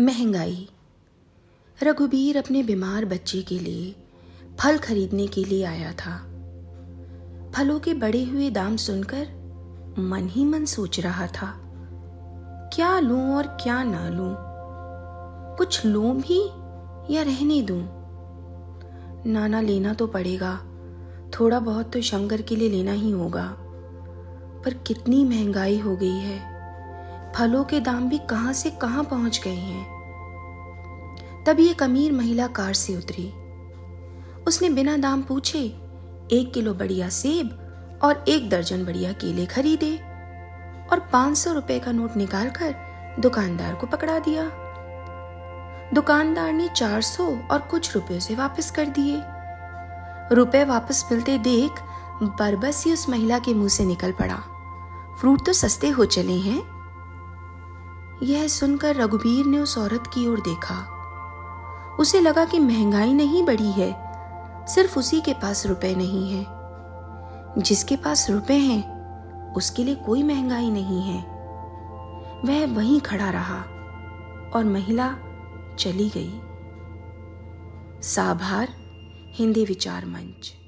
महँगाई। रघुबीर अपने बीमार बच्चे के लिए फल खरीदने के लिए आया था। फलों के बढ़े हुए दाम सुनकर मन ही मन सोच रहा था, क्या लूँ और क्या ना लूँ? कुछ लूँ भी या रहने दूँ? नाना, लेना तो पड़ेगा। थोड़ा बहुत तो शंकर के लिए लेना ही होगा। पर कितनी महँगाई हो गई है। फलों के दाम भी कहाँ से कहाँ पहुँच गए हैं। तभी एक अमीर महिला कार से उतरी। उसने बिना दाम पूछे एक किलो बढ़िया सेब और एक दर्जन बढ़िया केले खरीदे और पाँच सौ रुपए का नोट निकालकर दुकानदार को पकड़ा दिया। दुकानदार ने चार सौ और कुछ रुपए से वापस कर दिए। रुपए वापस मिलते देख बरबस ही उस महिला के मुँह से निकल पड़ा। फ्रूट तो सस्ते हो चले हैं। यह सुनकर रघुबीर ने उस औरत की ओर देखा। उसे लगा कि महँगाई नहीं बढ़ी है, सिर्फ़ उसी के पास रुपए नहीं है। जिसके पास रुपए हैं, उसके लिए कोई महँगाई नहीं है। वह वहीं खड़ा रहा और महिला चली गई। साभार, हिंदी विचार मंच।